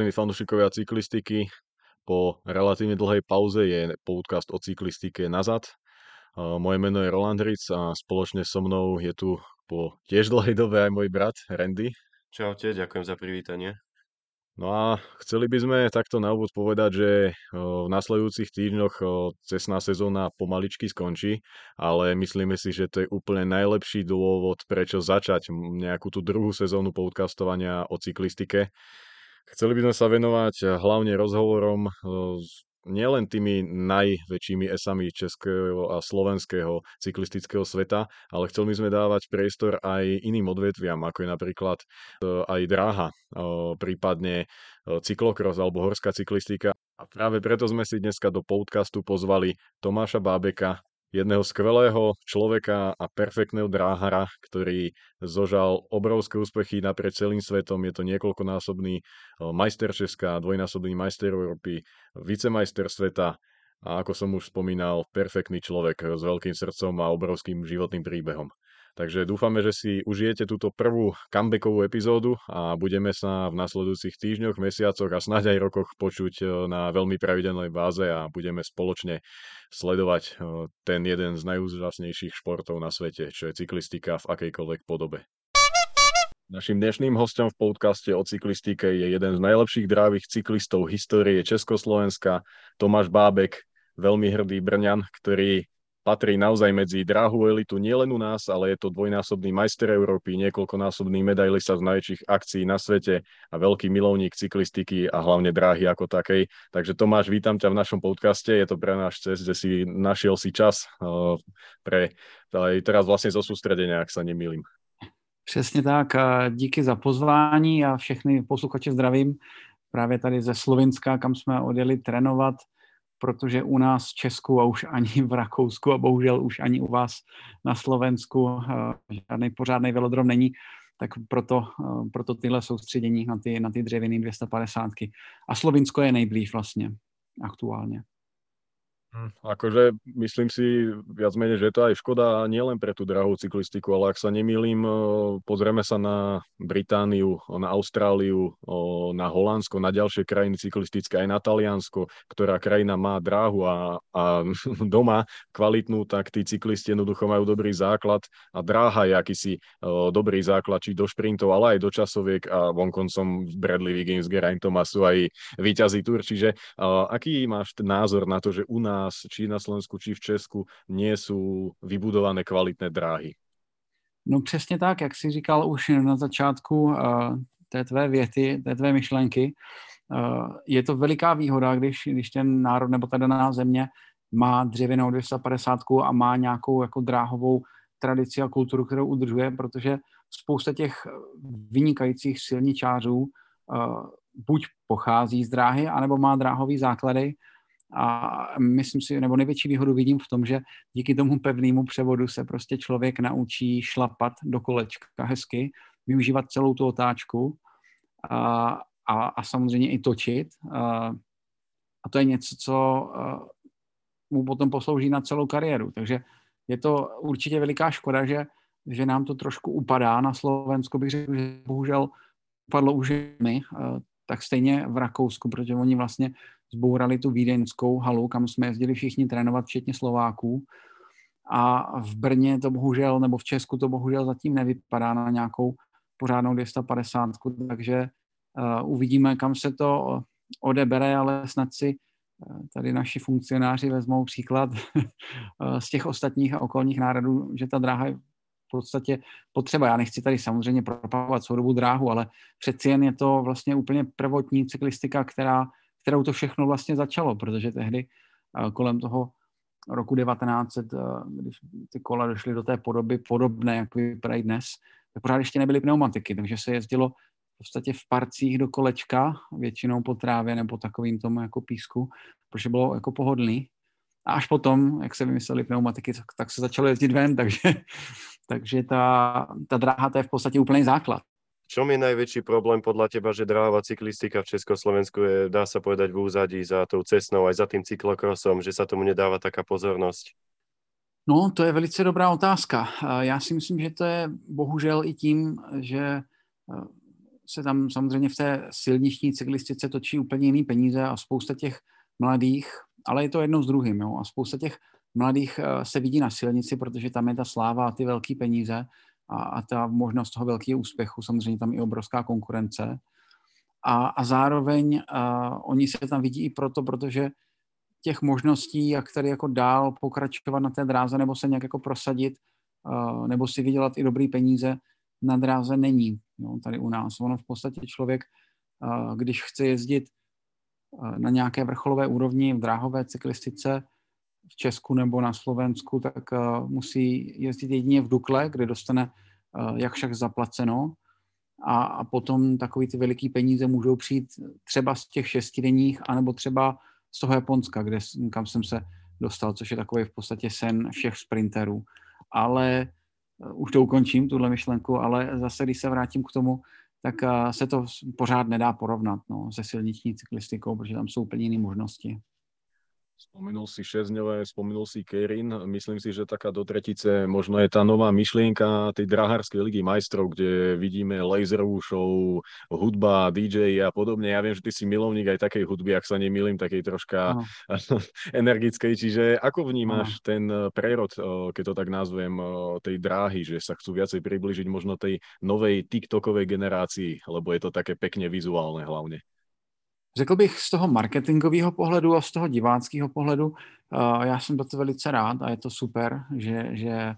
Vážení fanúšikovia cyklistiky, po relatívne dlhej pauze je podcast o cyklistike nazad. Moje meno je Roland Ric a spoločne so mnou je tu po tiež dlhej dobe aj môj brat Randy. Čaute, ďakujem za privítanie. No a chceli by sme takto na úvod povedať, že v nasledujúcich týždňoch cestná sezóna pomaličky skončí, ale myslíme si, že to je úplne najlepší dôvod, prečo začať nejakú tú druhú sezónu podcastovania o cyklistike. Chceli by sme sa venovať eh, hlavne rozhovorom eh, s nielen tými najväčšími esami českého a slovenského cyklistického sveta, ale chceli by sme dávať priestor aj iným odvetviam, ako je napríklad eh, aj dráha, prípadne cyklokros alebo horská cyklistika. A práve preto sme si dneska do podcastu pozvali Tomáša Bábeka, jedného skvelého človeka a perfektného dráhara, ktorý zožal obrovské úspechy naprieč celým svetom. Je to niekoľkonásobný majster Česka, dvojnásobný majster Európy, vicemajster sveta a ako som už spomínal, perfektný človek s veľkým srdcom a obrovským životným príbehom. Takže dúfame, že si užijete túto prvú comebackovú epizódu a budeme sa v nasledujúcich týždňoch, mesiacoch a snáď aj rokoch počuť e, na veľmi pravidelnej báze a budeme spoločne sledovať e, ten jeden z najúžasnejších športov na svete, čo je cyklistika v akejkoľvek podobe. Našim dnešným hostom v podcaste o cyklistike je jeden z najlepších drávých cyklistov histórie Československa, Tomáš Bábek, veľmi hrdý Brňan, ktorý patrí naozaj medzi dráhu elitu nielen u nás, ale je to dvojnásobný majster Európy, niekoľkonásobný medailista z najväčších akcií na svete a veľký milovník cyklistiky a hlavne dráhy ako takej. Takže Tomáš, vítam ťa v našom podcaste, je to pre náš cest, že si našiel si čas uh, pre aj teraz vlastne zo sústredenia, ak sa nemýlim. Přesně tak, díky za pozvání a všechny posluchače zdravím právě tady ze Slovenska, kam jsme odjeli trénovat protože u nás v Česku a už ani v Rakousku a bohužel už ani u vás na Slovensku eh, žádný pořádný velodrom není, tak proto, eh, proto tyhle soustředění na ty, na ty dřeviny 250. A Slovinsko je nejblíž vlastně aktuálně. Hm, akože myslím si viac menej, že je to aj škoda nielen pre tú drahú cyklistiku, ale ak sa nemýlim, pozrieme sa na Britániu, na Austráliu, na Holandsko, na ďalšie krajiny cyklistické, aj na Taliansko, ktorá krajina má dráhu a, a doma kvalitnú, tak tí cyklisti jednoducho majú dobrý základ a dráha je akýsi dobrý základ, či do šprintov, ale aj do časoviek a vonkoncom Bradley Wiggins, Geraint Thomas sú aj výťazí tur, čiže aký máš názor na to, že u nás nás, či na Slovensku, či v Česku, nie jsou vybudované kvalitné dráhy. No přesně tak, jak jsi říkal už na začátku uh, té tvé věty, té tvé myšlenky, uh, je to veliká výhoda, když, když ten národ nebo ta daná země má dřevěnou 250 a má nějakou jako dráhovou tradici a kulturu, kterou udržuje, protože spousta těch vynikajících silničářů uh, buď pochází z dráhy, anebo má dráhový základy a myslím si, nebo největší výhodu vidím v tom, že díky tomu pevnému převodu se prostě člověk naučí šlapat do kolečka hezky, využívat celou tu otáčku a, a, a samozřejmě i točit. A, a to je něco, co mu potom poslouží na celou kariéru. Takže je to určitě veliká škoda, že, že nám to trošku upadá na Slovensku, bych řekl, že bohužel upadlo už my, tak stejně v Rakousku, protože oni vlastně zbourali tu vídeňskou halu, kam jsme jezdili všichni trénovat, včetně Slováků. A v Brně to bohužel, nebo v Česku to bohužel zatím nevypadá na nějakou pořádnou 250, takže uh, uvidíme, kam se to odebere, ale snad si uh, tady naši funkcionáři vezmou příklad z těch ostatních a okolních národů, že ta dráha je podstatě potřeba. Já nechci tady samozřejmě propagovat celou dobu dráhu, ale přeci jen je to vlastně úplně prvotní cyklistika, která kterou to všechno vlastně začalo, protože tehdy eh, kolem toho roku 1900, eh, když ty kola došly do té podoby podobné, jak vypadají dnes, tak pořád ještě nebyly pneumatiky, takže se jezdilo v podstatě v parcích do kolečka, většinou po trávě nebo takovým tomu jako písku, protože bylo jako pohodlný. A až potom, jak se vymysleli pneumatiky, tak, tak se začalo jezdit ven, takže, takže ta, ta dráha to je v podstatě úplný základ čom je najväčší problém podľa teba, že dráva cyklistika v Československu je, dá sa povedať, v úzadí za tou cestnou, aj za tým cyklokrosom, že sa tomu nedáva taká pozornosť? No, to je velice dobrá otázka. Já si myslím, že to je bohužel i tím, že se tam samozřejmě v té silniční cyklistice točí úplně jiný peníze a spousta těch mladých, ale je to jedno s druhým, jo, a spousta těch mladých eh, se vidí na silnici, protože tam je ta sláva a ty velké peníze a, a ta možnost toho velkého úspěchu, samozřejmě tam i obrovská konkurence. A, a zároveň a, eh, oni se tam vidí i proto, protože těch možností, jak tady jako dál pokračovat na té dráze nebo se nějak jako prosadit, a, eh, nebo si vydělat i dobrý peníze na dráze není jo, tady u nás. Ono v podstatě člověk, když chce jezdit na nějaké vrcholové úrovni v dráhové cyklistice, v Česku nebo na Slovensku, tak uh, musí jezdit jedině v Dukle, kde dostane uh, jak však zaplaceno a, a potom takový ty veliký peníze můžou přijít třeba z těch šestidenních, anebo třeba z toho Japonska, kde, kam jsem se dostal, což je takový v podstatě sen všech sprinterů. Ale uh, už to ukončím, tuhle myšlenku, ale zase, když se vrátím k tomu, tak uh, se to pořád nedá porovnat no, se silniční cyklistikou, protože tam jsou úplně jiné možnosti. Spomenul si šesťdňové, spomenul si Kerin. Myslím si, že taká do tretice možno je tá nová myšlienka tej drahárskej ligy majstrov, kde vidíme laserovú show, hudba, DJ a podobne. Ja viem, že ty si milovník aj takej hudby, ak sa nemýlim, takej troška no. energickej. Čiže ako vnímaš no. ten eh, prerod, eh, keď to tak nazvem, eh, tej dráhy, že sa chcú viacej približiť možno tej novej TikTokovej generácii, lebo je to také pekne vizuálne hlavne? Řekl bych z toho marketingového pohledu a z toho diváckého pohledu, uh, já jsem to velice rád a je to super, že, že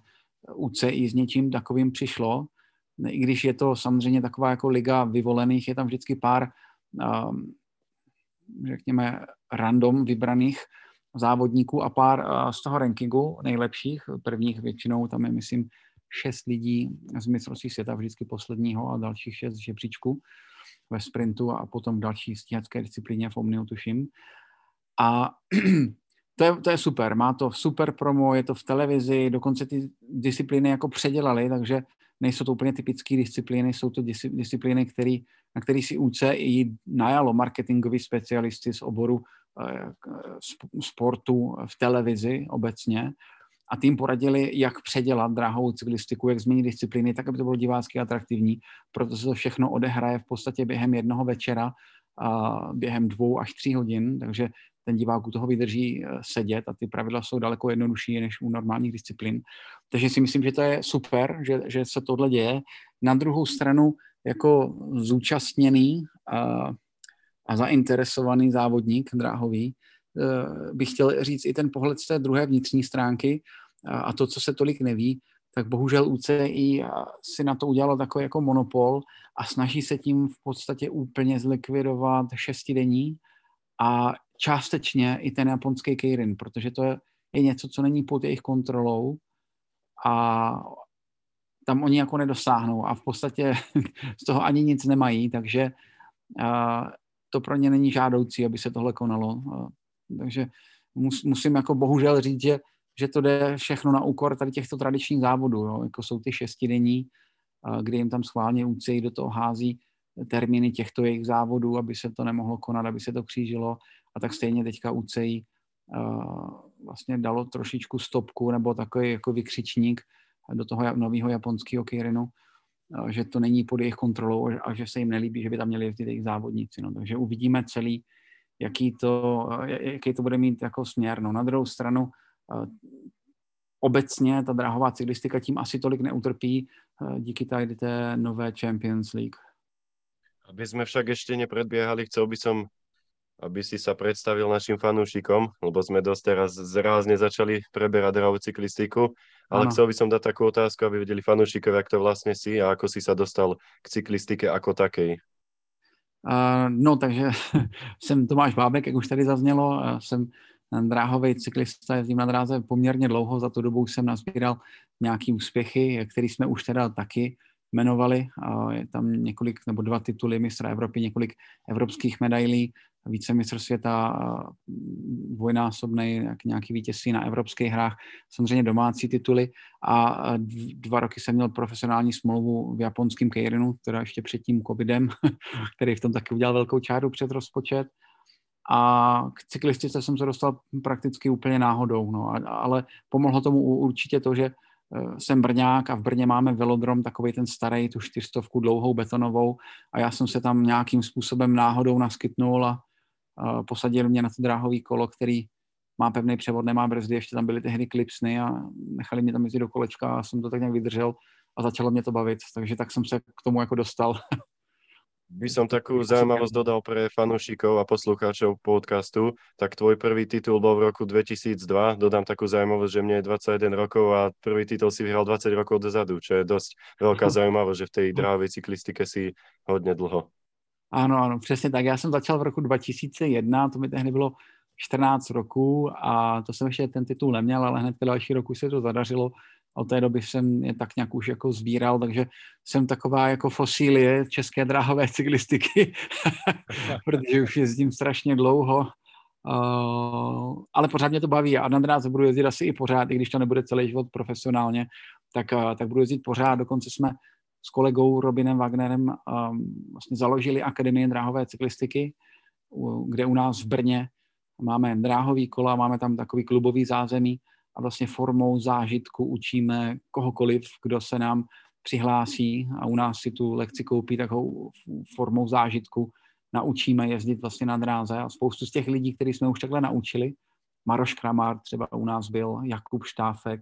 UCI s něčím takovým přišlo, i když je to samozřejmě taková jako liga vyvolených, je tam vždycky pár, um, řekněme, random vybraných závodníků a pár uh, z toho rankingu nejlepších, prvních většinou tam je, myslím, šest lidí z mistrovství světa vždycky posledního a dalších šest z žebříčku ve sprintu a potom v další stíhačské disciplíně v Omniu, tuším. A to je, to je super, má to super promo, je to v televizi, dokonce ty disciplíny jako předělali, takže nejsou to úplně typické disciplíny, jsou to disciplíny, který, na který si UCI najalo marketingový specialisty z oboru eh, sportu v televizi obecně a tým poradili, jak předělat dráhovou cyklistiku, jak změnit disciplíny, tak aby to bylo divácky atraktivní. Proto se to všechno odehraje v podstatě během jednoho večera, a během dvou až tří hodin, takže ten divák u toho vydrží eh, sedět a ty pravidla jsou daleko jednodušší než u normálních disciplín. Takže si myslím, že to je super, že, že se tohle děje. Na druhou stranu, jako zúčastněný a, a zainteresovaný závodník dráhový, eh, bych chtěl říct i ten pohled z té druhé vnitřní stránky, a to, co se tolik neví, tak bohužel UCI si na to udělalo takový jako monopol a snaží se tím v podstatě úplně zlikvidovat šestidení a částečně i ten japonský Keirin, protože to je něco, co není pod jejich kontrolou a tam oni jako nedosáhnou a v podstatě z toho ani nic nemají, takže to pro ně není žádoucí, aby se tohle konalo. Takže musím jako bohužel říct, že že to jde všechno na úkor tady těchto tradičních závodů, jo? jako jsou ty šestidenní, kdy jim tam schválně UCI do toho hází termíny těchto jejich závodů, aby se to nemohlo konat, aby se to křížilo a tak stejně teďka UCI vlastně dalo trošičku stopku nebo takový jako vykřičník do toho nového japonského Kirinu, že to není pod jejich kontrolou a že se jim nelíbí, že by tam měli jezdit jejich závodníci. No. Takže uvidíme celý, jaký to, jaký to bude mít jako směr. No. Na druhou stranu obecně ta dráhová cyklistika tím asi tolik neutrpí eh, díky tady té nové Champions League. Aby sme však ešte nepredbiehali, chcel by som, aby si sa predstavil našim fanúšikom, lebo sme dosť teraz zrázne začali preberať dráhovú cyklistiku, ale ano. chcel by som dať takú otázku, aby vedeli jak to vlastne si a ako si sa dostal k cyklistike ako takej. Uh, no, takže jsem Tomáš Bábek, jak už tady zaznělo, uh, jsem dráhový cyklista, jezdím na dráze poměrně dlouho, za tu dobu jsem nazbíral nějaký úspěchy, který jsme už teda taky jmenovali. Je tam několik nebo dva tituly mistra Evropy, několik evropských medailí, více mistr světa, dvojnásobný nějaký vítězství na evropských hrách, samozřejmě domácí tituly a dva roky jsem měl profesionální smlouvu v japonském Keirinu, teda ještě před tím covidem, který v tom taky udělal velkou čáru před rozpočet a k cyklistice jsem se dostal prakticky úplně náhodou, no, ale pomohlo tomu určitě to, že jsem Brňák a v Brně máme velodrom, takový ten starý, tu čtyřstovku dlouhou betonovou. A já jsem se tam nějakým způsobem náhodou naskytnul a, a posadil mě na to dráhový kolo, který má pevný převod, nemá brzdy, ještě tam byly tehdy klipsny a nechali mě tam jezdit do kolečka a jsem to tak nějak vydržel a začalo mě to bavit, takže tak jsem se k tomu jako dostal. By som takú zaujímavosť dodal pre fanúšikov a poslucháčov podcastu, tak tvoj prvý titul bol v roku 2002. Dodám takú zaujímavosť, že mne je 21 rokov a prvý titul si vyhral 20 rokov dozadu, čo je dosť veľká zaujímavosť, že v tej dráhovej cyklistike si hodně dlho. Ano, ano, přesně tak. Já jsem začal v roku 2001, to mi tehdy bylo 14 roků a to jsem ještě ten titul neměl, ale hned další roku se to zadařilo od té doby jsem je tak nějak už jako sbíral, takže jsem taková jako fosílie české dráhové cyklistiky, protože už jezdím strašně dlouho, uh, ale pořád mě to baví a na dráze budu jezdit asi i pořád, i když to nebude celý život profesionálně, tak, uh, tak budu jezdit pořád, dokonce jsme s kolegou Robinem Wagnerem um, vlastně založili Akademii dráhové cyklistiky, kde u nás v Brně máme dráhový kola, máme tam takový klubový zázemí, a vlastně formou zážitku učíme kohokoliv, kdo se nám přihlásí a u nás si tu lekci koupí takovou formou zážitku, naučíme jezdit vlastně na dráze a spoustu z těch lidí, kteří jsme už takhle naučili, Maroš Kramár třeba u nás byl, Jakub Štáfek,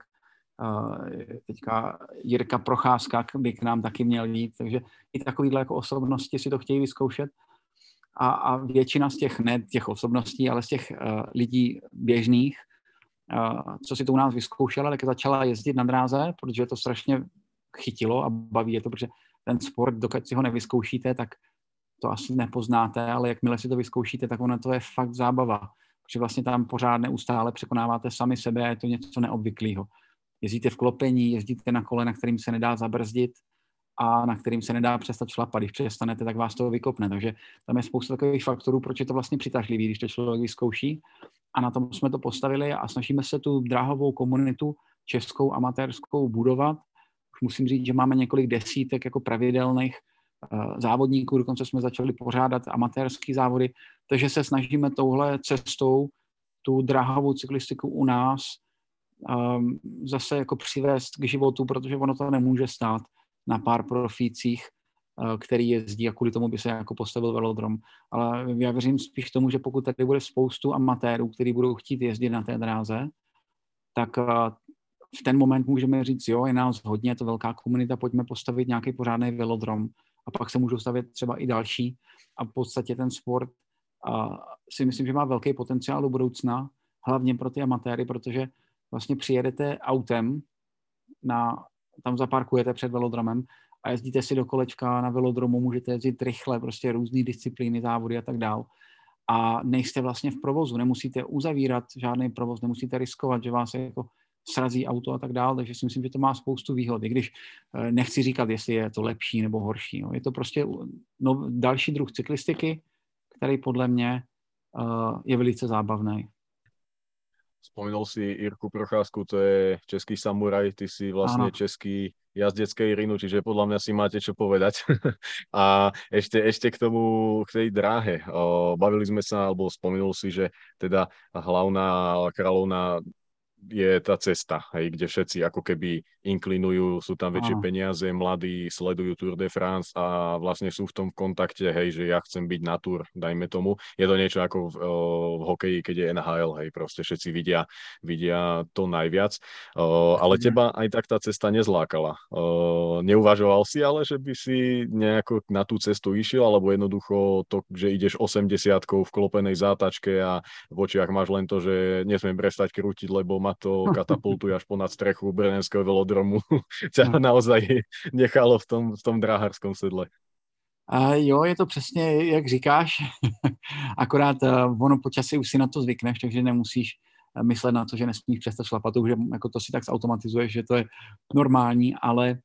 teďka Jirka Procházka by k nám taky měl jít, takže i takovýhle jako osobnosti si to chtějí vyzkoušet. A, a většina z těch, ne těch osobností, ale z těch uh, lidí běžných co si to u nás vyzkoušela, tak začala jezdit na dráze, protože to strašně chytilo a baví je to, protože ten sport, dokud si ho nevyzkoušíte, tak to asi nepoznáte, ale jakmile si to vyzkoušíte, tak ono to je fakt zábava. Protože vlastně tam pořád neustále překonáváte sami sebe a je to něco neobvyklého. Jezdíte v klopení, jezdíte na kole, na kterým se nedá zabrzdit a na kterým se nedá přestat šlapat. Když přestanete, tak vás to vykopne. Takže tam je spousta takových faktorů, proč je to vlastně přitažlivý, když to člověk vyzkouší a na tom jsme to postavili a snažíme se tu dráhovou komunitu českou amatérskou budovat. Už musím říct, že máme několik desítek jako pravidelných uh, závodníků, dokonce jsme začali pořádat amatérské závody, takže se snažíme touhle cestou tu dráhovou cyklistiku u nás um, zase jako přivést k životu, protože ono to nemůže stát na pár profících, Eh, který jezdí a kvůli tomu by se jako postavil velodrom. Ale já věřím spíš tomu, že pokud tady bude spoustu amatérů, kteří budou chtít jezdit na té dráze, tak v ten moment můžeme říct, jo, je nás hodně, je to velká komunita, pojďme postavit nějaký pořádný velodrom a pak se můžou stavět třeba i další a v podstatě ten sport a si myslím, že má velký potenciál do budoucna, hlavně pro ty amatéry, protože vlastně přijedete autem, na, tam zaparkujete před velodromem a jezdíte si do kolečka na velodromu, můžete jezdit rychle, prostě různé disciplíny, závody a tak dál. A nejste vlastně v provozu, nemusíte uzavírat žádný provoz, nemusíte riskovat, že vás jako srazí auto a tak dále, takže si myslím, že to má spoustu výhod, i když eh, nechci říkat, jestli je to lepší nebo horší. No. Je to prostě no, další druh cyklistiky, který podle mě uh, je velice zábavný. Spomenul si Irku Procházku, to je český samuraj, ty si vlastne ano. český jazdeckej Rinu, čiže podľa mňa si máte čo povedať. a ešte, ešte k tomu, k tej dráhe. O, bavili sme sa, alebo spomenul si, že teda hlavná kráľovná je tá cesta, hej, kde všetci ako keby inklinujú, sú tam väčšie peniaze, mladí sledujú Tour de France a vlastne sú v tom kontakte, hej, že ja chcem byť na Tour, dajme tomu. Je to niečo ako v, v hokeji, keď je NHL, hej, proste všetci vidia, vidia to najviac. O, ale teba aj tak tá cesta nezlákala. O, neuvažoval si ale, že by si nejako na tú cestu išiel, alebo jednoducho to, že ideš 80 v klopenej zátačke a v očiach máš len to, že nesmiem prestať krútiť, lebo ma to katapultuje až ponad strechu brněnského velodromu. Ťa naozaj nechalo v tom, v tom dráharskom sedle. A jo, je to přesně, jak říkáš, akorát uh, ono počasí už si na to zvykneš, takže nemusíš eh, myslet na to, že nesmíš přestat šlapat, je, jako to si tak zautomatizuješ, že to je normální, ale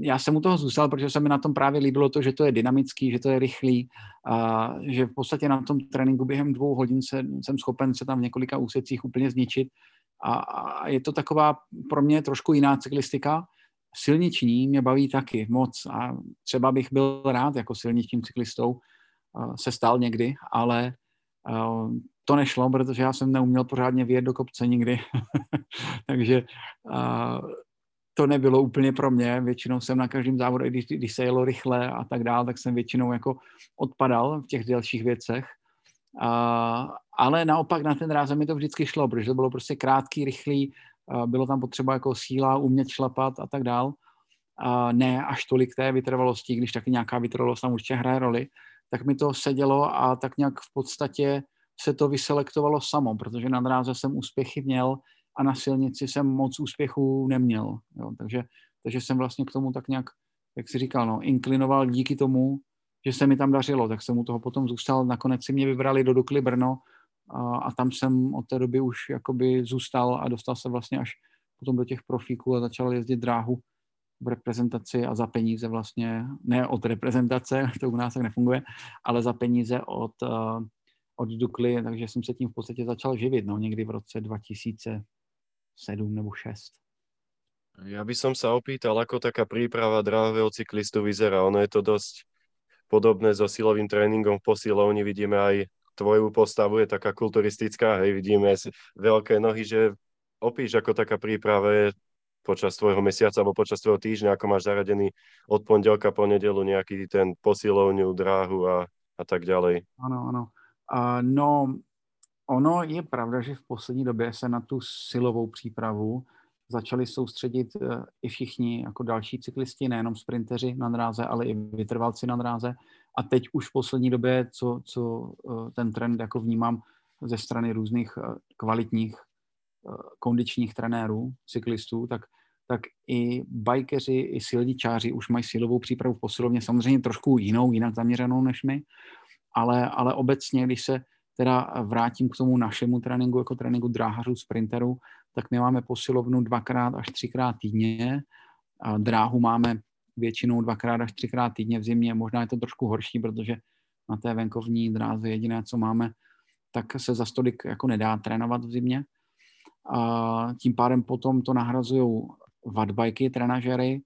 já jsem u toho zůstal, protože se mi na tom právě líbilo to, že to je dynamický, že to je rychlý, a že v podstatě na tom tréninku během dvou hodin se, jsem schopen se tam v několika úsecích úplně zničit a, je to taková pro mě trošku jiná cyklistika. Silniční mě baví taky moc a třeba bych byl rád jako silničním cyklistou se stal někdy, ale to nešlo, protože já jsem neuměl pořádně vyjet do kopce nikdy. Takže to nebylo úplně pro mě. Většinou jsem na každém závodu, když, když se jelo rychle a tak dále, tak jsem většinou jako odpadal v těch delších věcech. A, ale naopak na ten ráz mi to vždycky šlo, protože to bylo prostě krátký, rychlý, bylo tam potřeba jako síla, umět šlapat a tak dál. A ne až tolik té vytrvalosti, když taky nějaká vytrvalost tam určitě hraje roli, tak mi to sedělo a tak nějak v podstatě se to vyselektovalo samo, protože na dráze jsem úspěchy měl a na silnici jsem moc úspěchů neměl. Jo. Takže, takže jsem vlastně k tomu tak nějak, jak si říkal, no, inklinoval díky tomu, že se mi tam dařilo, tak jsem u toho potom zůstal. Nakonec si mě vybrali do Dukly Brno a, a tam jsem od té doby už jakoby zůstal a dostal se vlastně až potom do těch profíků a začal jezdit dráhu v reprezentaci a za peníze vlastně, ne od reprezentace, to u nás tak nefunguje, ale za peníze od, uh, od Dukly, takže jsem se tím v podstatě začal živit, no, někdy v roce 2007 nebo 6. Ja by som sa opýtal, ako taká príprava dráhového cyklistu vyzerá. Ono je to dosť podobné so silovým tréningom v posilovni. Vidíme aj tvoju postavu, je taká kulturistická, hej, vidíme veľké nohy, že opíš, ako taká príprava je počas tvojho mesiaca alebo počas tvojho týždňa, ako máš zaradený od pondelka po nedelu nejaký ten posilovňu, dráhu a, a tak ďalej. Ano, ano. Uh, no, ono je pravda, že v poslední době se na tu silovou přípravu začali soustředit uh, i všichni jako další cyklisti, nejenom sprinteři na dráze, ale i vytrvalci na dráze. A teď už v poslední době, co, co uh, ten trend jako vnímám ze strany různých uh, kvalitních Eh, kondičních trenérů, cyklistů, tak, tak i bajkeři, i silničáři už mají silovou přípravu v posilovně, samozřejmě trošku jinou, jinak zaměřenou než my, ale, ale obecně, když se teda vrátím k tomu našemu tréninku, jako tréninku dráhařů, sprinterů, tak my máme posilovnu dvakrát až třikrát týdně, dráhu máme většinou dvakrát až třikrát týdně v zimě, možná je to trošku horší, protože na té venkovní dráze jediné, co máme, tak se za stolik jako nedá trénovat v zimě, a tím pádem potom to nahrazují vadbajky, trenažery,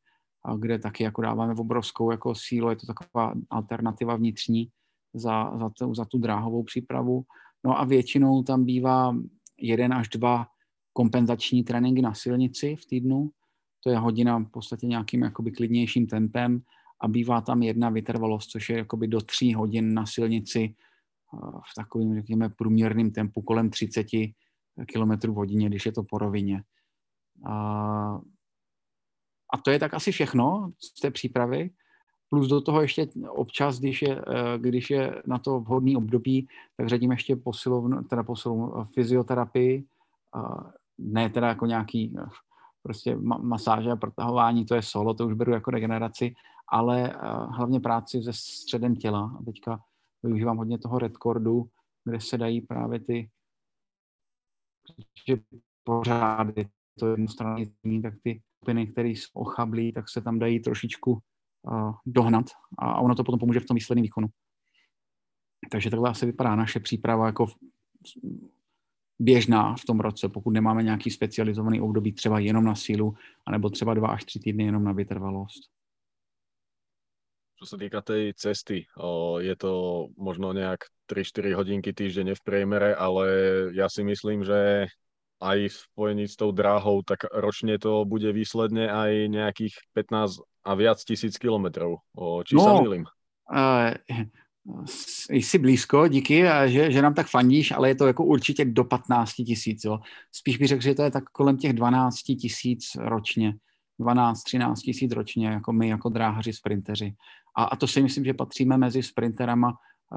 kde taky jako dáváme obrovskou jako sílu, je to taková alternativa vnitřní za, za, tu, za tu dráhovou přípravu. No a většinou tam bývá jeden až dva kompenzační tréninky na silnici v týdnu, to je hodina v podstatě nějakým jakoby klidnějším tempem a bývá tam jedna vytrvalost, což je jakoby do tří hodin na silnici v takovém, řekněme, průměrném tempu kolem 30 km v hodině, když je to po rovině. A, a to je tak asi všechno z té přípravy. Plus do toho ještě občas, když je, eh, když je na to vhodný období, tak řadím ještě posilovnu, teda posilovnu eh, fyzioterapii, ne teda jako nějaký prostě masáže a protahování, to je solo, to už beru jako regeneraci, ale hlavně práci se středem těla. A teďka využívám hodně toho redcordu, kde se dají právě ty že pořád je to jednostranný tak ty skupiny, které jsou ochablí, tak se tam dají trošičku uh, dohnat a, ono to potom pomůže v tom výsledném výkonu. Takže takhle asi vypadá naše příprava jako běžná v tom roce, pokud nemáme nějaký specializovaný období třeba jenom na sílu, anebo třeba dva až tři týdny jenom na vytrvalost. Čo sa týka tej cesty, je to možno nejak 3-4 hodinky týždenne v priemere, ale ja si myslím, že aj v spojení s tou dráhou, tak ročne to bude výsledne aj nejakých 15 a viac tisíc kilometrov. O, či no, sa milím? Uh, jsi blízko, díky, a že, že nám tak fandíš, ale je to jako určitě do 15 tisíc. Spíš bych řekl, že to je tak kolem těch 12 tisíc ročně. 12-13 tisíc ročně, jako my, jako dráhaři, sprinteři. A, a to si myslím, že patříme mezi sprinterama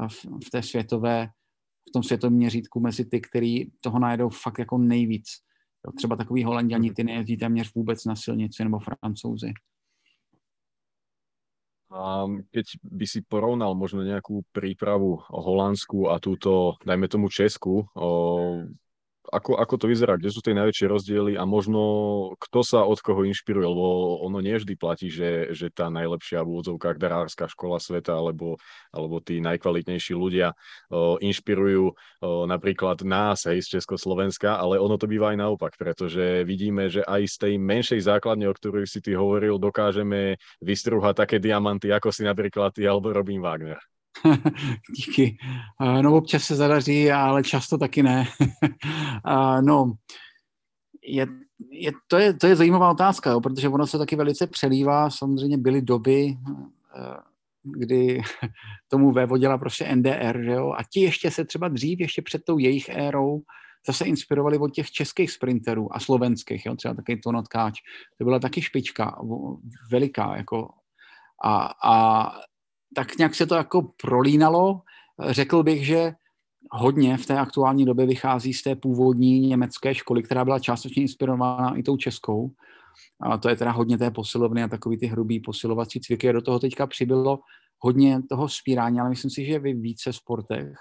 v, v té světové, v tom světovém měřítku mezi ty, který toho najedou fakt jako nejvíc. Jo, třeba takový holanděni, ty nejezdí téměř vůbec na silnici, nebo francouzi. A keď by si porovnal možno nejakú prípravu o Holandsku a túto, dajme tomu Česku, ako, ako to vyzerá, kde sú tie najväčšie rozdiely? A možno kto sa od koho inšpiruje, lebo ono nie vždy platí, že, že tá najlepšia v úvodzovkách darárska škola sveta alebo, alebo tí najkvalitnejší ľudia o, inšpirujú o, napríklad nás, hej, z Československa, ale ono to býva aj naopak, pretože vidíme, že aj z tej menšej základne, o ktorej si ty hovoril, dokážeme vystruhať také diamanty, ako si napríklad ty alebo Robin Wagner. Díky. No občas se zadaří, ale často taky ne. no, je je, to, je, to je zajímavá otázka, jo, protože ono se taky velice přelívá. Samozřejmě byly doby, eh, kdy tomu vévodila prostě NDR, že jo, a ti ještě se třeba dřív, ještě před tou jejich érou, zase inspirovali od těch českých sprinterů a slovenských, jo, třeba takový Tonot Káč. To byla taky špička, veliká, jako a, a tak nějak se to jako prolínalo. Řekl bych, že hodně v té aktuální době vychází z té původní německé školy, která byla částečně inspirována i tou českou. A to je teda hodně té posilovny a takový ty hrubý posilovací cviky. Do toho teďka přibylo hodně toho spírání, ale myslím si, že ve více sportech,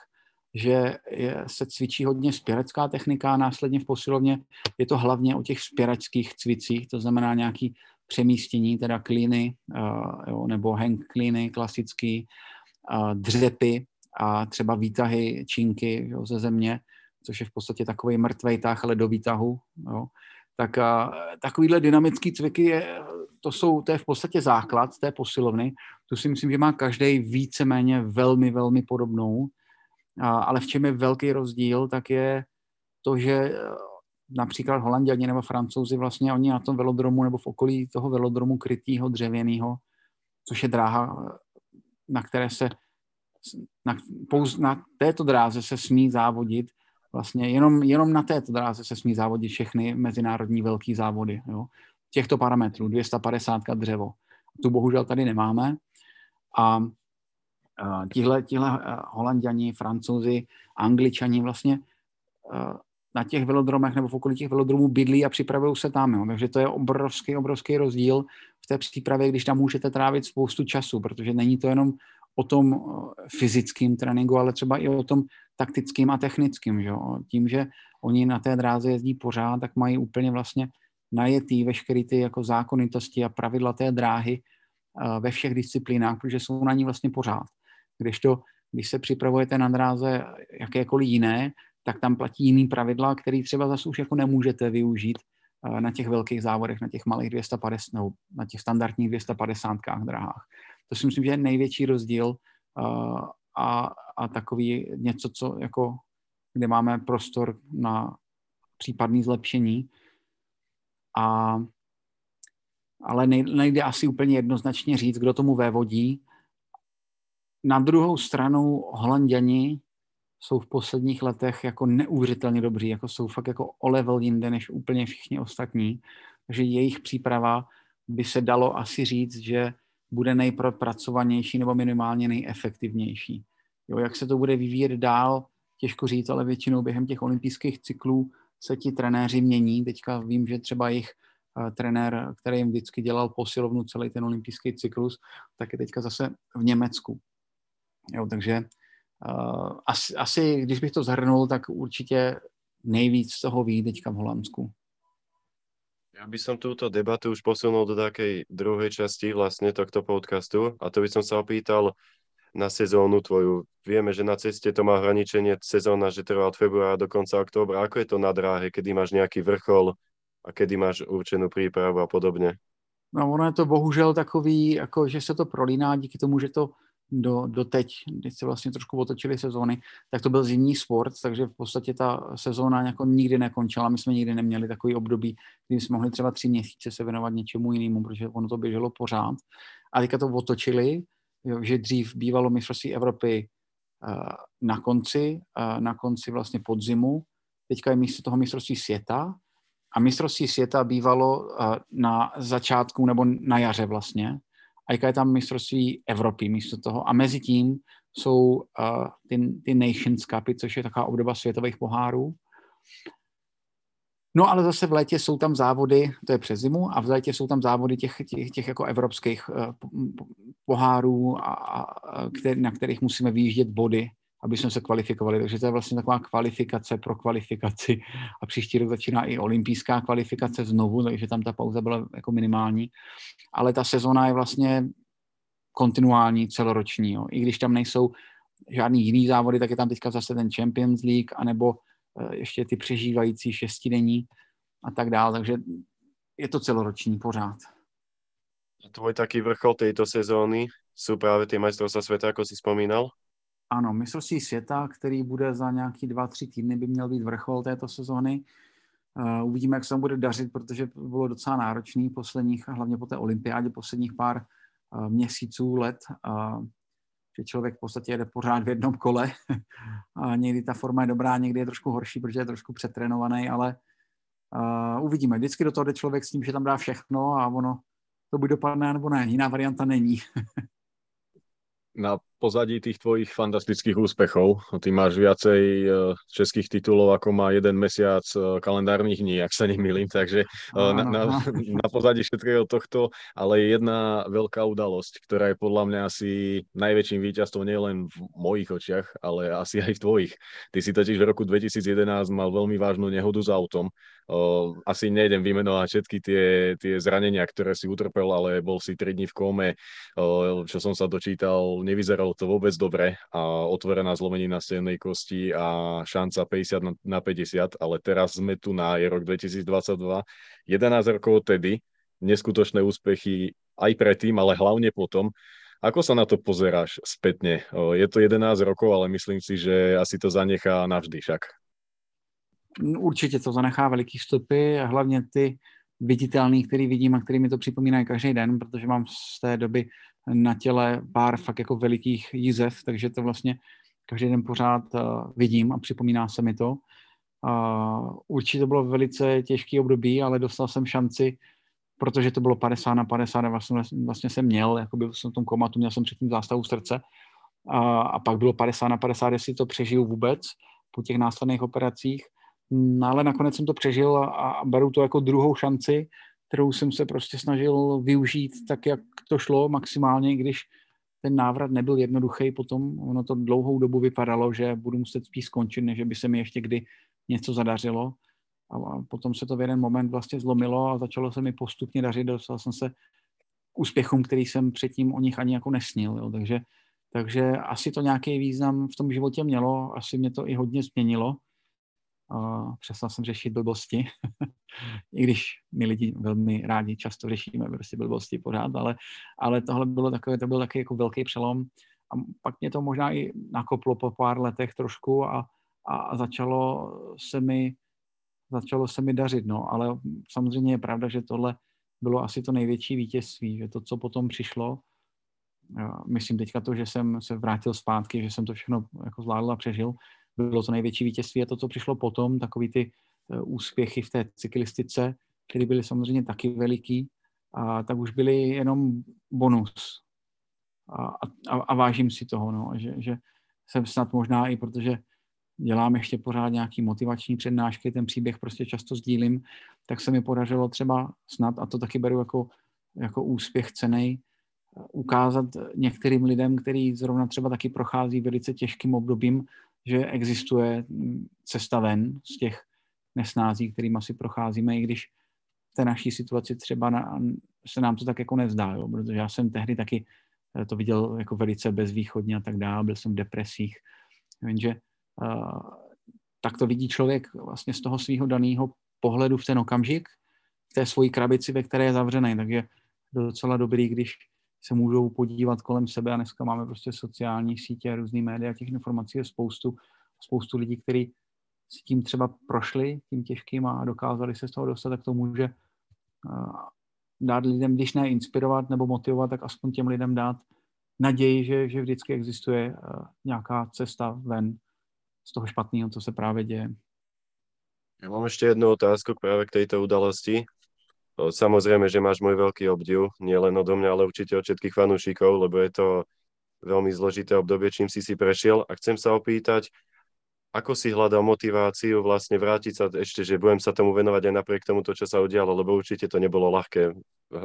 že je, se cvičí hodně spěrecká technika a následně v posilovně je to hlavně o těch spěračských cvicích, to znamená nějaký přemístění, teda klíny, jo, nebo hang klíny klasický, dřepy a třeba výtahy čínky jo, ze země, což je v podstatě takový mrtvý tah, ale do výtahu. Jo. Tak uh, takovýhle dynamický cviky, je, to, jsou, to je v podstatě základ té posilovny. Tu si myslím, že má každý víceméně velmi, velmi podobnou. A, ale v čem je velký rozdíl, tak je to, že například Holanděni nebo Francouzi vlastně oni na tom velodromu nebo v okolí toho velodromu krytýho dřevěného, což je dráha, na které se na, pouz, na této dráze se smí závodit vlastně jenom, jenom na této dráze se smí závodit všechny mezinárodní velký závody. Jo. Těchto parametrů, 250 dřevo. Tu bohužel tady nemáme. A tihle, tihle holanděni, francouzi, angličani vlastně na těch velodromech nebo v okolí těch velodromů bydlí a připravují se tam. Jo. Takže to je obrovský, obrovský rozdíl v té přípravě, když tam můžete trávit spoustu času, protože není to jenom o tom eh, fyzickém tréninku, ale třeba i o tom taktickým a technickým. Že jo. Tím, že oni na té dráze jezdí pořád, tak mají úplně vlastně najetý veškeré ty jako zákonitosti a pravidla té dráhy eh, ve všech disciplínách, protože jsou na ní vlastně pořád. Když to, když se připravujete na dráze jakékoliv jiné, tak tam platí jiný pravidla, který třeba zase už jako nemůžete využít eh, na těch velkých závodech, na těch malých 250, no, na těch standardních 250 drahách. To si myslím, že je největší rozdíl eh, a, a takový něco, co jako, kde máme prostor na případné zlepšení. A, ale nejde asi úplně jednoznačně říct, kdo tomu vévodí. Na druhou stranu Holanděni jsou v posledních letech jako neuvěřitelně dobří, jako jsou fakt jako o level jinde než úplně všichni ostatní. Takže jejich příprava by se dalo asi říct, že bude nejpropracovanější nebo minimálně nejefektivnější. Jo, jak se to bude vyvíjet dál, těžko říct, ale většinou během těch olympijských cyklů se ti trenéři mění. Teďka vím, že třeba jejich uh, trenér, který jim vždycky dělal posilovnu celý ten olympijský cyklus, tak je teďka zase v Německu. Jo, takže asi, asi, když bych to zhrnul, tak určitě nejvíc z toho ví teďka v Holandsku. Ja by som túto debatu už posunul do takej druhej časti vlastne tohto podcastu a to by som sa opýtal na sezónu tvoju. Vieme, že na ceste to má hraničenie sezóna, že trvá od februára do konca októbra. Ako je to na dráhe, kedy máš nejaký vrchol a kedy máš určenú prípravu a podobne? No ono je to bohužel takový, jako že se to prolíná díky tomu, že to do, do teď, když se vlastně trošku otočily sezóny, tak to byl zimní sport, takže v podstatě ta sezóna jako nikdy nekončila. My jsme nikdy neměli takový období, kdy jsme mohli třeba tři měsíce se věnovat něčemu jinému, protože ono to běželo pořád. A teďka to otočili, že dřív bývalo mistrovství Evropy uh, na konci, uh, na konci vlastně podzimu, teďka je místo toho mistrovství světa a mistrovství světa bývalo uh, na začátku nebo na jaře vlastně, a jaká je tam mistrovství Evropy místo toho. A mezi tím jsou uh, ty, ty Nations Cupy, což je taková obdoba světových pohárů. No ale zase v létě jsou tam závody, to je přes zimu, a v létě jsou tam závody těch, těch, těch jako evropských uh, pohárů, a, a, na kterých musíme vyjíždět body aby jsme se kvalifikovali. Takže to je vlastně taková kvalifikace pro kvalifikaci. A příští rok začíná i olympijská kvalifikace znovu, takže tam ta pauza byla jako minimální. Ale ta sezona je vlastně kontinuální, celoroční. Jo. I když tam nejsou žádný jiný závody, tak je tam teďka zase ten Champions League, anebo eh, ještě ty přežívající šestidenní a tak dále. Takže je to celoroční pořád. Tvoj taký vrchol tejto sezóny sú práve tie majstrovstvá sveta, ako si spomínal? Ano, mistrovství světa, který bude za nějaký dva, tři týdny, by měl být vrchol této sezóny. Uh, uvidíme, jak se tam bude dařit, protože bylo docela náročný posledních, hlavně po té olympiádě, posledních pár uh, měsíců, let, že člověk v podstatě jede pořád v jednom kole a někdy ta forma je dobrá, někdy je trošku horší, protože je trošku přetrénovaný, ale uh, uvidíme. Vždycky do toho jde člověk s tím, že tam dá všechno a ono to buď dopadne, nebo ne. Jiná varianta není. na pozadí tých tvojich fantastických úspechov. Ty máš viacej e, českých titulov, ako má jeden mesiac e, kalendárnych dní, ak sa nemýlim, takže e, na, na, na pozadí všetkého tohto, ale je jedna veľká udalosť, ktorá je podľa mňa asi najväčším víťazstvom nielen v mojich očiach, ale asi aj v tvojich. Ty si totiž v roku 2011 mal veľmi vážnu nehodu s autom, asi nejdem vymenovať všetky tie, tie zranenia, ktoré si utrpel, ale bol si 3 dní v kóme, čo som sa dočítal, nevyzeralo to vôbec dobre a otvorená zlomenina stennej kosti a šanca 50 na, na 50, ale teraz sme tu na je rok 2022, 11 rokov tedy, neskutočné úspechy aj predtým, ale hlavne potom. Ako sa na to pozeráš spätne? Je to 11 rokov, ale myslím si, že asi to zanechá navždy však. Určitě to zanechá veliký stopy a hlavně ty viditelný, který vidím a který mi to připomínají každý den, protože mám z té doby na těle pár fakt jako velikých jízev, takže to vlastně každý den pořád uh, vidím a připomíná se mi to. Určitě to bylo velice těžký období, ale dostal jsem šanci, protože to bylo 50 na 50 a vlastně, vlastně jsem měl, jako byl jsem v tom komatu, měl jsem předtím zástavu srdce a, a pak bylo 50 na 50, jestli to přežiju vůbec po těch následných operacích No, ale nakonec jsem to přežil a, a beru to jako druhou šanci, kterou jsem se prostě snažil využít tak, jak to šlo maximálně, když ten návrat nebyl jednoduchý potom. Ono to dlouhou dobu vypadalo, že budu muset spíš skončit, než by se mi ještě kdy něco zadařilo. A potom se to v jeden moment vlastně zlomilo a začalo se mi postupně dařit. Dostal jsem se úspěchům, který jsem předtím o nich ani jako nesnil. Jo. Takže, takže asi to nějaký význam v tom životě mělo, asi mě to i hodně změnilo přestal jsem řešit blbosti, i když my lidi velmi rádi často řešíme prostě blbosti pořád, ale, ale tohle bylo takové, to byl taky jako velký přelom. A pak mě to možná i nakoplo po pár letech trošku a, a začalo se mi začalo se mi dařit, no, ale samozřejmě je pravda, že tohle bylo asi to největší vítězství, že to, co potom přišlo, myslím teďka to, že jsem se vrátil zpátky, že jsem to všechno jako zvládl a přežil, bylo to největší vítězství a to, co přišlo potom, takový ty eh, úspěchy v té cyklistice, které byly samozřejmě taky veliký, a tak už byly jenom bonus. A, a, a vážím si toho, no, že, že jsem snad možná i protože dělám ještě pořád nějaký motivační přednášky, ten příběh prostě často sdílím, tak se mi podařilo třeba snad, a to taky beru jako, jako úspěch cenej, ukázat některým lidem, který zrovna třeba taky prochází velice těžkým obdobím, že existuje cesta ven z těch nesnází, kterým asi procházíme, i když v té naší situaci třeba na, se nám to tak jako nezdá, jo, protože já jsem tehdy taky eh, to viděl jako velice bezvýchodně a tak dále, byl jsem v depresích, jenže uh, tak to vidí člověk vlastně z toho svého daného pohledu v ten okamžik, v té svojí krabici, ve které je zavřený, takže docela dobrý, když se můžou podívat kolem sebe a dneska máme prostě sociální sítě, různé média, těch informací je spoustu, spoustu lidí, kteří si tím třeba prošli, tím těžkým a dokázali se z toho dostat, tak to může uh, dát lidem, když ne inspirovat nebo motivovat, tak aspoň těm lidem dát naději, že, že vždycky existuje uh, nějaká cesta ven z toho špatného, co se právě děje. Ja mám ešte jednu otázku práve k tejto udalosti. Samozrejme, že máš môj veľký obdiv, nie len odo mňa, ale určite od všetkých fanúšikov, lebo je to veľmi zložité obdobie, čím si si prešiel. A chcem sa opýtať, ako si hľadal motiváciu vlastne vrátiť sa ešte, že budem sa tomu venovať aj napriek tomu, to, čo sa udialo, lebo určite to nebolo ľahké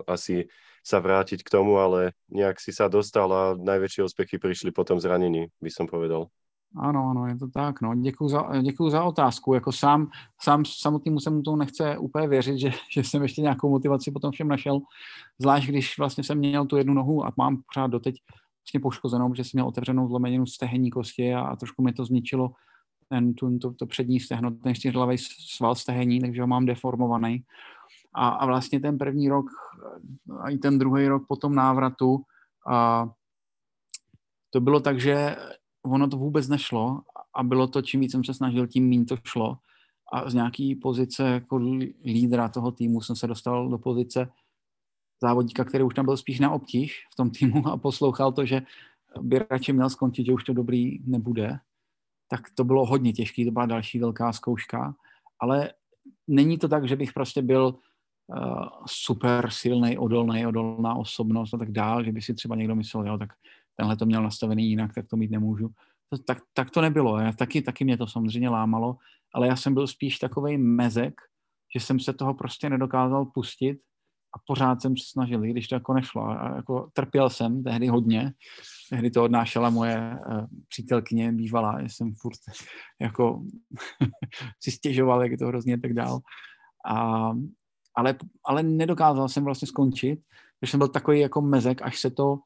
asi sa vrátiť k tomu, ale nejak si sa dostal a najväčšie úspechy prišli potom zranení, by som povedal. Ano, ano, je to tak. No. Děkuji za, děkuji za otázku. Jako sám, sám samotnému se mu to nechce úplně věřit, že, že jsem ještě nějakou motivaci potom všem našel. Zvlášť, když vlastně jsem měl tu jednu nohu a mám pořád doteď vlastně poškozenou, protože jsem měl otevřenou zlomeninu stehenní kosti a, a trošku mi to zničilo ten, tu, to, to přední stehno, ten čtyřhlavý sval stehení, takže ho mám deformovaný. A, a vlastně ten první rok a i ten druhý rok po tom návratu a to bylo tak, že ono to vůbec nešlo a bylo to, čím víc jsem se snažil, tím méně to šlo. a z nějaký pozice jako lídra toho týmu jsem se dostal do pozice závodníka, který už tam byl spíš na obtíž v tom týmu a poslouchal to, že by radši měl skončit, že už to dobrý nebude, tak to bylo hodně těžké, to byla další velká zkouška, ale není to tak, že bych prostě byl uh, super silný, odolný, odolná osobnost a tak dál, že by si třeba někdo myslel, jo, tak tenhle to měl nastavený jinak, tak to mít nemůžu. To, tak, tak to nebylo. Já, taky, taky mě to samozřejmě lámalo, ale já jsem byl spíš takový mezek, že jsem se toho prostě nedokázal pustit a pořád jsem se snažil, když to jako nešlo. A jako trpěl jsem tehdy hodně. Tehdy to odnášela moje uh, přítelkyně bývalá, že jsem furt jako si stěžoval, jak je to hrozně tak dál. A, ale, ale nedokázal jsem vlastně skončit, protože jsem byl takový jako mezek, až se to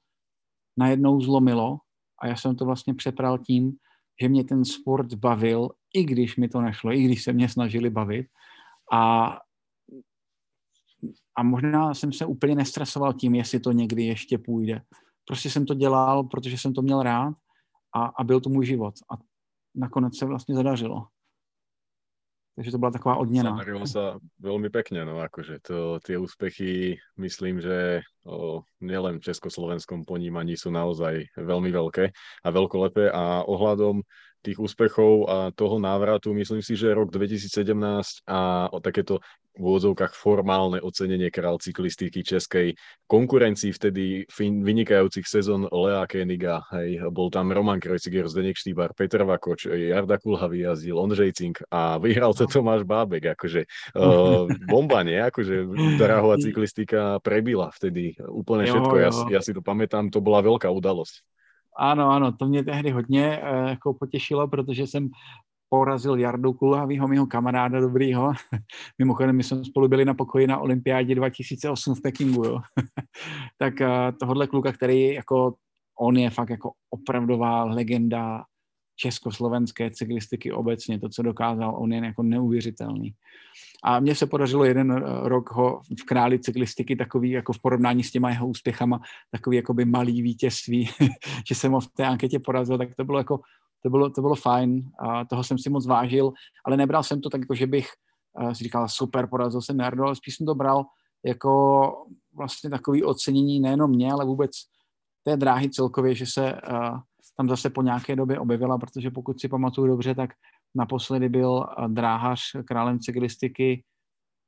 najednou zlomilo a já jsem to vlastně přepral tím, že mě ten sport bavil, i když mi to nešlo, i když se mě snažili bavit. A, a možná jsem se úplně nestresoval tím, jestli to někdy ještě půjde. Prostě jsem to dělal, protože jsem to měl rád a, a byl to můj život. A nakonec se vlastně zadařilo. Takže to byla taková odměna. Zadarilo sa veľmi pekne, no akože to, tie úspechy, myslím, že o, nielen v československom ponímaní sú naozaj veľmi veľké a veľkolepé a ohľadom tých úspechov a toho návratu, myslím si, že rok 2017 a o takéto v úvodzovkách formálne ocenenie král cyklistiky českej konkurencii vtedy vynikajúcich sezón Lea Keniga, hej, bol tam Roman Krojciger, Zdeněk Štýbar, Petr Vakoč, Jarda Kulha vyjazdil, Ondřej Cink a vyhral to Tomáš Bábek, akože uh, bomba, nie? Akože drahová cyklistika prebila vtedy úplne všetko, jo. Ja, ja si to pamätám, to bola veľká udalosť. Ano, ano, to mě tehdy hodně uh, jako potěšilo, protože jsem porazil Jardu Kulhavýho, mého kamaráda dobrýho. Mimochodem, my jsme spolu byli na pokoji na olympiádě 2008 v Pekingu, jo. tak uh, tohohle kluka, který jako, on je fakt jako opravdová legenda československé cyklistiky obecně, to, co dokázal, on je jako neuvěřitelný. A mně se podařilo jeden eh, rok ho v králi cyklistiky takový, jako v porovnání s těma jeho úspěchama, takový jakoby malý vítězství, že jsem ho v té anketě porazil, tak to bylo jako, to bylo, to bylo fajn a toho jsem si moc vážil, ale nebral jsem to tak, jako že bych uh, si říkal, super, porazil jsem Nerdo, ale spíš jsem to bral jako vlastně takový ocenění nejenom mě, ale vůbec té dráhy celkově, že se uh, tam zase po nějaké době objevila, protože pokud si pamatuju dobře, tak naposledy byl eh, dráhař králem cyklistiky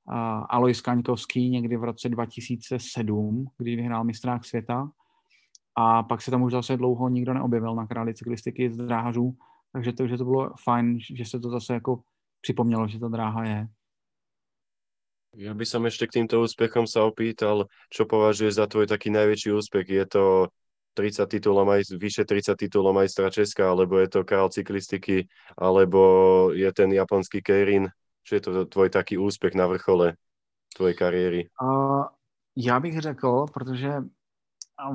uh, Alois Kaňkovský někdy v roce 2007, kdy vyhrál mistrák světa. A pak se tam už zase dlouho nikdo neobjevil na králi cyklistiky z dráhařů, takže to, že to bylo fajn, že se to zase jako připomnělo, že ta dráha je. Ja by som ešte k týmto úspechom sa opýtal, čo považuješ za tvoj taký najväčší úspech? Je to 30 titulov, maj, vyše 30 titulov majstra Česka, alebo je to král cyklistiky, alebo je ten japonský Keirin. Čo je to tvoj taký úspěch na vrchole tvojej kariéry? Uh, já bych řekl, protože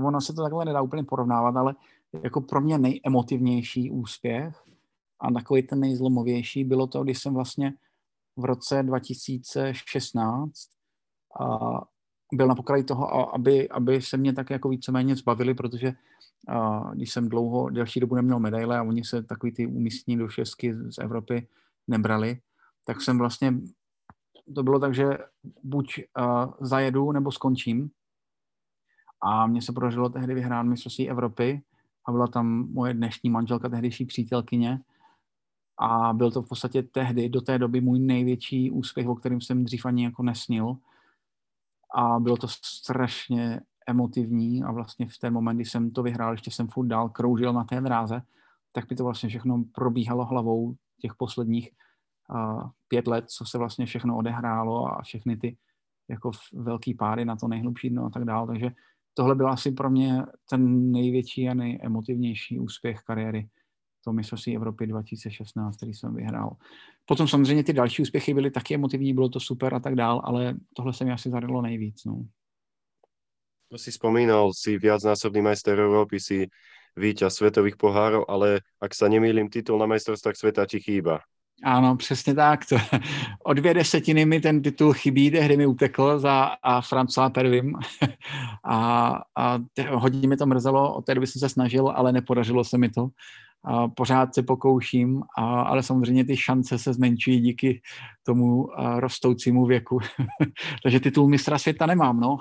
ono se to takhle nedá úplně porovnávat, ale jako pro mě nejemotivnější úspěch a takový ten nejzlomovější bylo to, když jsem vlastně v roce 2016 a byl na pokraji toho, aby, aby se mě tak jako víceméně zbavili, protože uh, když jsem dlouho, delší dobu neměl medaile a oni se takový ty umístní do šestky z Evropy nebrali, tak jsem vlastně, to bylo tak, že buď uh, zajedu nebo skončím. A mně se podařilo tehdy vyhrát mistrovství Evropy a byla tam moje dnešní manželka, tehdejší přítelkyně. A byl to v podstatě tehdy, do té doby, můj největší úspěch, o kterém jsem dřív ani jako nesnil a bylo to strašně emotivní a vlastně v ten moment, kdy jsem to vyhrál, ještě jsem furt dál kroužil na té dráze, tak by to vlastně všechno probíhalo hlavou těch posledních uh, pět let, co se vlastně všechno odehrálo a všechny ty jako velký páry na to nejhlubší dno a tak dále. Takže tohle byl asi pro mě ten největší a nejemotivnější úspěch kariéry to mistrovství Evropy 2016, který jsem vyhrál. Potom samozřejmě ty další úspěchy byly taky emotivní, bylo to super a tak dál, ale tohle se mi asi zadalo nejvíc. No. To si spomínal, si viacnásobný majster Európy, si víťaz svetových pohárov, ale ak sa nemýlim, titul na majstrovstvách sveta ti chýba. Ano, přesně tak. To, o dvě desetiny mi ten titul chybí, tehdy mi utekl za a François Pervim. A, a te, hodně mi to mrzelo, od té doby jsem se snažil, ale nepodařilo se mi to a pořád se pokouším, a, ale samozřejmě ty šance se zmenšují díky tomu rostoucímu věku. Takže titul mistra světa nemám, no.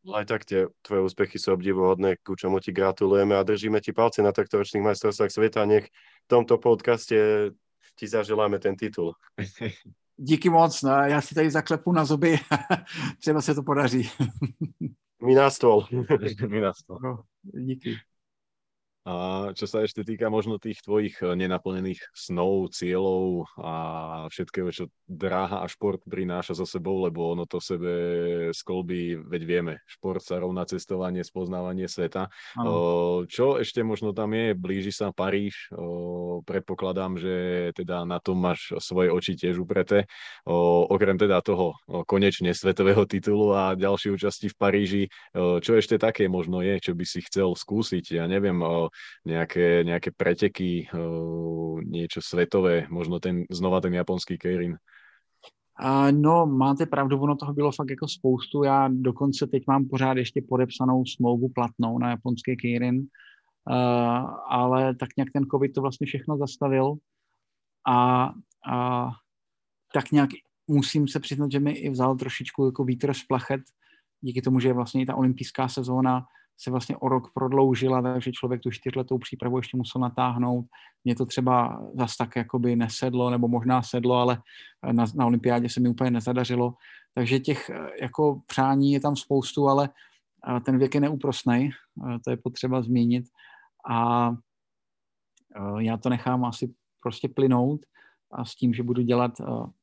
Aj tak tie tvoje úspechy sú obdivuhodné, ku čomu ti gratulujeme a držíme ti palce na takto ročných majstrovstvách sveta. Nech v tomto podcaste ti zaželáme ten titul. Díky moc, no, já si tady zaklepu na zuby, třeba se to podaří. Mi na stôl. Mi na stôl. No, díky. A čo sa ešte týka možno tých tvojich eh, nenaplnených snov, cieľov a všetkého, čo dráha a šport prináša za sebou, lebo ono to v sebe skolby, veď vieme, šport sa rovná cestovanie, spoznávanie sveta. Ano. Čo ešte možno tam je? Blíži sa Paríž, predpokladám, že teda na tom máš svoje oči tiež upreté. Okrem teda toho konečne svetového titulu a ďalšie účasti v Paríži, čo ešte také možno je, čo by si chcel skúsiť? Ja neviem, nejaké, nejaké preteky, niečo svetové, možno ten, znova ten japonský Keirin. No, máte pravdu, ono toho bylo fakt jako spoustu. Já dokonce teď mám pořád ještě podepsanou smlouvu platnou na japonský Keirin, ale tak nějak ten covid to vlastně všechno zastavil a, a tak nějak musím se přiznat, že mi i vzal trošičku jako vítr z plachet, díky tomu, že je vlastně i ta olympijská sezóna se vlastně o rok prodloužila, takže člověk tu čtyřletou přípravu ještě musel natáhnout. Mně to třeba zas tak jakoby nesedlo, nebo možná sedlo, ale na, na olympiádě se mi úplně nezadařilo. Takže těch jako přání je tam spoustu, ale ten věk je neúprostný, to je potřeba zmínit. A já to nechám asi prostě plynout a s tím, že budu dělat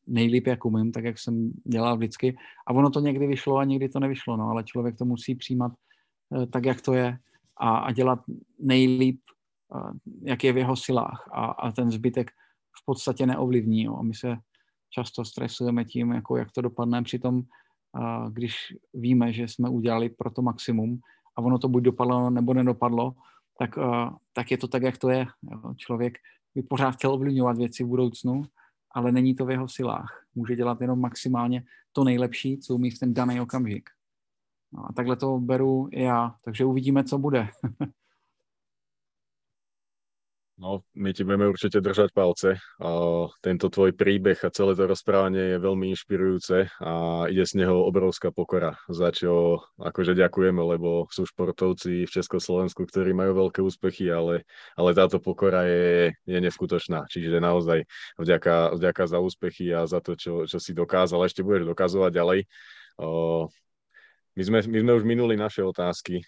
nejlíp, jak umím, tak jak jsem dělal vždycky. A ono to někdy vyšlo a někdy to nevyšlo, no, ale člověk to musí přijímat Eh, tak, jak to je a, a dělat nejlíp, eh, jak je v jeho silách a, a ten zbytek v podstatě neovlivní. Jo. A my se často stresujeme tím, jako jak to dopadne, přitom eh, když víme, že jsme udělali pro to maximum a ono to buď dopadlo nebo nedopadlo, tak, tak je to tak, jak to je. Jo. Člověk by pořád chtěl ovlivňovat věci v budoucnu, ale není to v jeho silách. Může dělat jenom maximálně to nejlepší, co umí v ten daný okamžik. No a takhle to beru i já, takže uvidíme, co bude. No, my ti budeme určite držať palce. A tento tvoj príbeh a celé to rozprávanie je veľmi inšpirujúce a ide z neho obrovská pokora, za čo akože ďakujeme, lebo sú športovci v Československu, ktorí majú veľké úspechy, ale, ale táto pokora je, je neskutočná. Čiže naozaj vďaka, vďaka za úspechy a za to, čo, čo si dokázal, ešte budeš dokazovať ďalej. My sme, my sme už minuli naše otázky.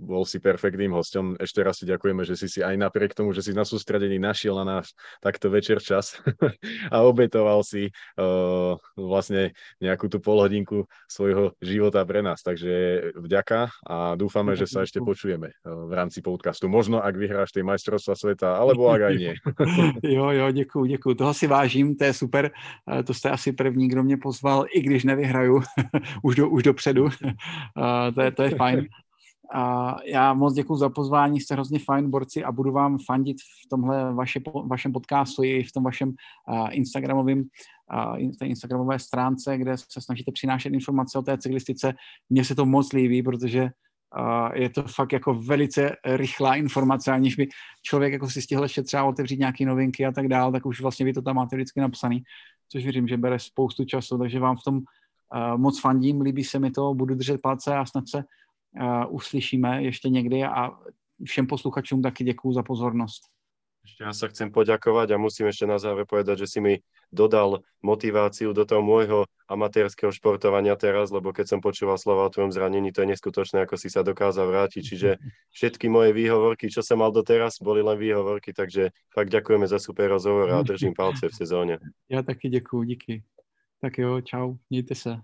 Bol si perfektným hostom. Ešte raz si ďakujeme, že si si aj napriek tomu, že si na sústredení našiel na náš takto večer čas a obetoval si uh, vlastne nejakú tú polhodinku svojho života pre nás. Takže vďaka a dúfame, že sa ešte počujeme uh, v rámci podcastu. Možno, ak vyhráš tej majstrovstva sveta, alebo ak aj nie. jo, jo, děkuju, děkuju. Toho si vážím, to je super. Uh, to jste asi první, kdo mě pozval, i když nevyhraju už, do, už dopředu. To, je, to je fajn. A já moc děkuji za pozvání, jste hrozně fajn borci a budu vám fandit v tomhle vaše, vašem podcastu i v tom vašem uh, Instagramovém uh, Instagramové stránce, kde se snažíte přinášet informace o té cyklistice. Mně se to moc líbí, protože uh, je to fakt jako velice rychlá informace, aniž by člověk jako si stihl ještě třeba otevřít nějaké novinky a tak dále, tak už vlastně vy to tam máte vždycky napsaný, což věřím, že bere spoustu času, takže vám v tom uh, moc fandím, líbí se mi to, budu držet palce a snad se uh, uslyšíme ještě někdy a všem posluchačům taky děkuju za pozornost. Ešte ja sa chcem poďakovať a musím ešte na záver povedať, že si mi dodal motiváciu do toho môjho amatérskeho športovania teraz, lebo keď som počúval slova o tvojom zranení, to je neskutočné, ako si sa dokázal vrátiť. Čiže všetky moje výhovorky, čo som mal doteraz, boli len výhovorky, takže fakt ďakujeme za super rozhovor a držím palce v sezóne. Ja taky děkuju, díky. Tak jo, čau, mějte se.